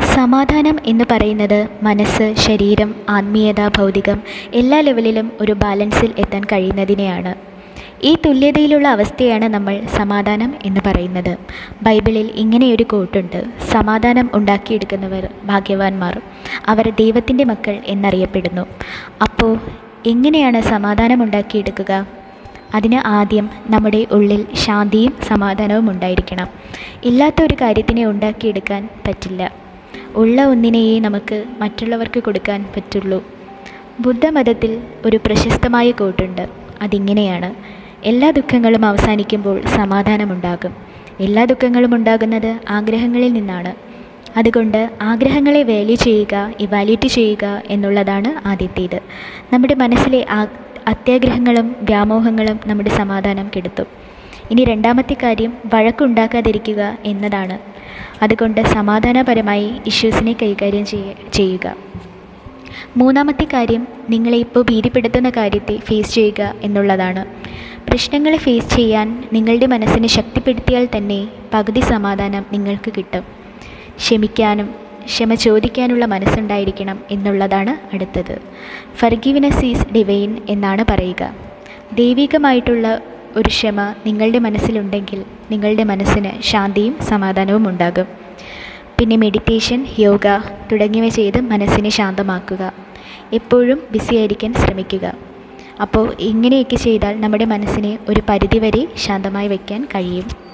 സമാധാനം എന്ന് പറയുന്നത് മനസ്സ് ശരീരം ആത്മീയത ഭൗതികം എല്ലാ ലെവലിലും ഒരു ബാലൻസിൽ എത്താൻ കഴിയുന്നതിനെയാണ്. ഈ തുല്യതയിലുള്ള അവസ്ഥയാണ് നമ്മൾ സമാധാനം എന്ന് പറയുന്നത്. ബൈബിളിൽ ഇങ്ങനെയൊരു കോട്ടുണ്ട് സമാധാനം ഉണ്ടാക്കിയെടുക്കുന്നവർ ഭാഗ്യവാന്മാർ. അവർ ദൈവത്തിന്റെ മക്കൾ എന്നറിയപ്പെടുന്നു. അപ്പോൾ എങ്ങനെയാണ് സമാധാനം ഉണ്ടാക്കിയെടുക്കുക? അതിന് ആദ്യം നമ്മുടെ ഉള്ളിൽ ശാന്തിയും സമാധാനവും ഉണ്ടായിരിക്കണം. ഇല്ലാത്ത ഒരു കാര്യത്തിനെ ഉണ്ടാക്കിയെടുക്കാൻ പറ്റില്ല. ഉള്ള ഒന്നിനെയേ നമുക്ക് മറ്റുള്ളവർക്ക് കൊടുക്കാൻ പറ്റുള്ളൂ. ബുദ്ധമതത്തിൽ ഒരു പ്രശസ്തമായ കോട്ടുണ്ട്. അതിങ്ങനെയാണ്. എല്ലാ ദുഃഖങ്ങളും അവസാനിക്കുമ്പോൾ സമാധാനമുണ്ടാകും. എല്ലാ ദുഃഖങ്ങളും ഉണ്ടാകുന്നത് ആഗ്രഹങ്ങളിൽ നിന്നാണ്. അതുകൊണ്ട് ആഗ്രഹങ്ങളെ വാല്യൂ ചെയ്യുക ഇവാലുവേറ്റ് ചെയ്യുക എന്നുള്ളതാണ് ആദ്യത്തേത്. നമ്മുടെ മനസ്സിലെ അത്യാഗ്രഹങ്ങളും വ്യാമോഹങ്ങളും നമ്മുടെ സമാധാനം കെടുത്തും. ഇനി രണ്ടാമത്തെ കാര്യം വഴക്കുണ്ടാക്കാതിരിക്കുക എന്നതാണ്. അതുകൊണ്ട് സമാധാനപരമായി ഇഷ്യൂസിനെ കൈകാര്യം ചെയ്യ ചെയ്യുക. മൂന്നാമത്തെ കാര്യം നിങ്ങളെ ഇപ്പോൾ ഭീതിപ്പെടുത്തുന്ന കാര്യത്തെ ഫേസ് ചെയ്യുക എന്നുള്ളതാണ്. പ്രശ്നങ്ങളെ ഫേസ് ചെയ്യാൻ നിങ്ങളുടെ മനസ്സിനെ ശക്തിപ്പെടുത്തിയാൽ തന്നെ പകുതി സമാധാനം നിങ്ങൾക്ക് കിട്ടും. ക്ഷമിക്കാനും ക്ഷമ ചോദിക്കാനുള്ള മനസ്സുണ്ടായിരിക്കണം എന്നുള്ളതാണ് അടുത്തത്. ഫർഗീവ്നെസ് ഈസ് ഡിവൈൻ എന്നാണ് പറയുക. ദൈവികമായിട്ടുള്ള ഒരു ക്ഷമ നിങ്ങളുടെ മനസ്സിലുണ്ടെങ്കിൽ നിങ്ങളുടെ മനസ്സിന് ശാന്തിയും സമാധാനവും ഉണ്ടാകും. പിന്നെ മെഡിറ്റേഷൻ യോഗ തുടങ്ങിയവ ചെയ്ത് മനസ്സിനെ ശാന്തമാക്കുക. എപ്പോഴും ബിസി ആയിരിക്കാൻ ശ്രമിക്കുക. അപ്പോൾ ഇങ്ങനെയൊക്കെ ചെയ്താൽ നമ്മുടെ മനസ്സിനെ ഒരു പരിധിവരെ ശാന്തമായി വയ്ക്കാൻ കഴിയും.